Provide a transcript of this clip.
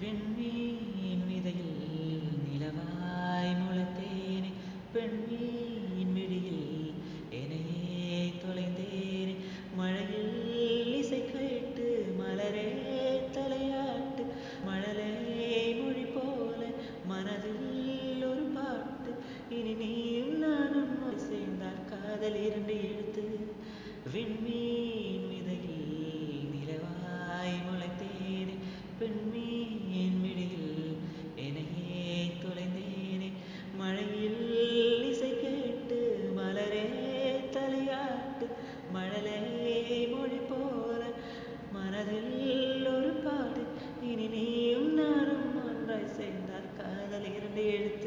விண்மீன் விதையில் நிலவாய் முளைத்தேனே பெண்மீன் விடியில் என்னையே தொலைந்தேனே. மழையில் இசை கேட்டு மலரே தலையாட்டு. மழலே மொழி போல மனதில் ஒரு பாட்டு. இனி நீ நானும் சேர்ந்தார் காதல் இரண்டு எழுத்து விண் abierto.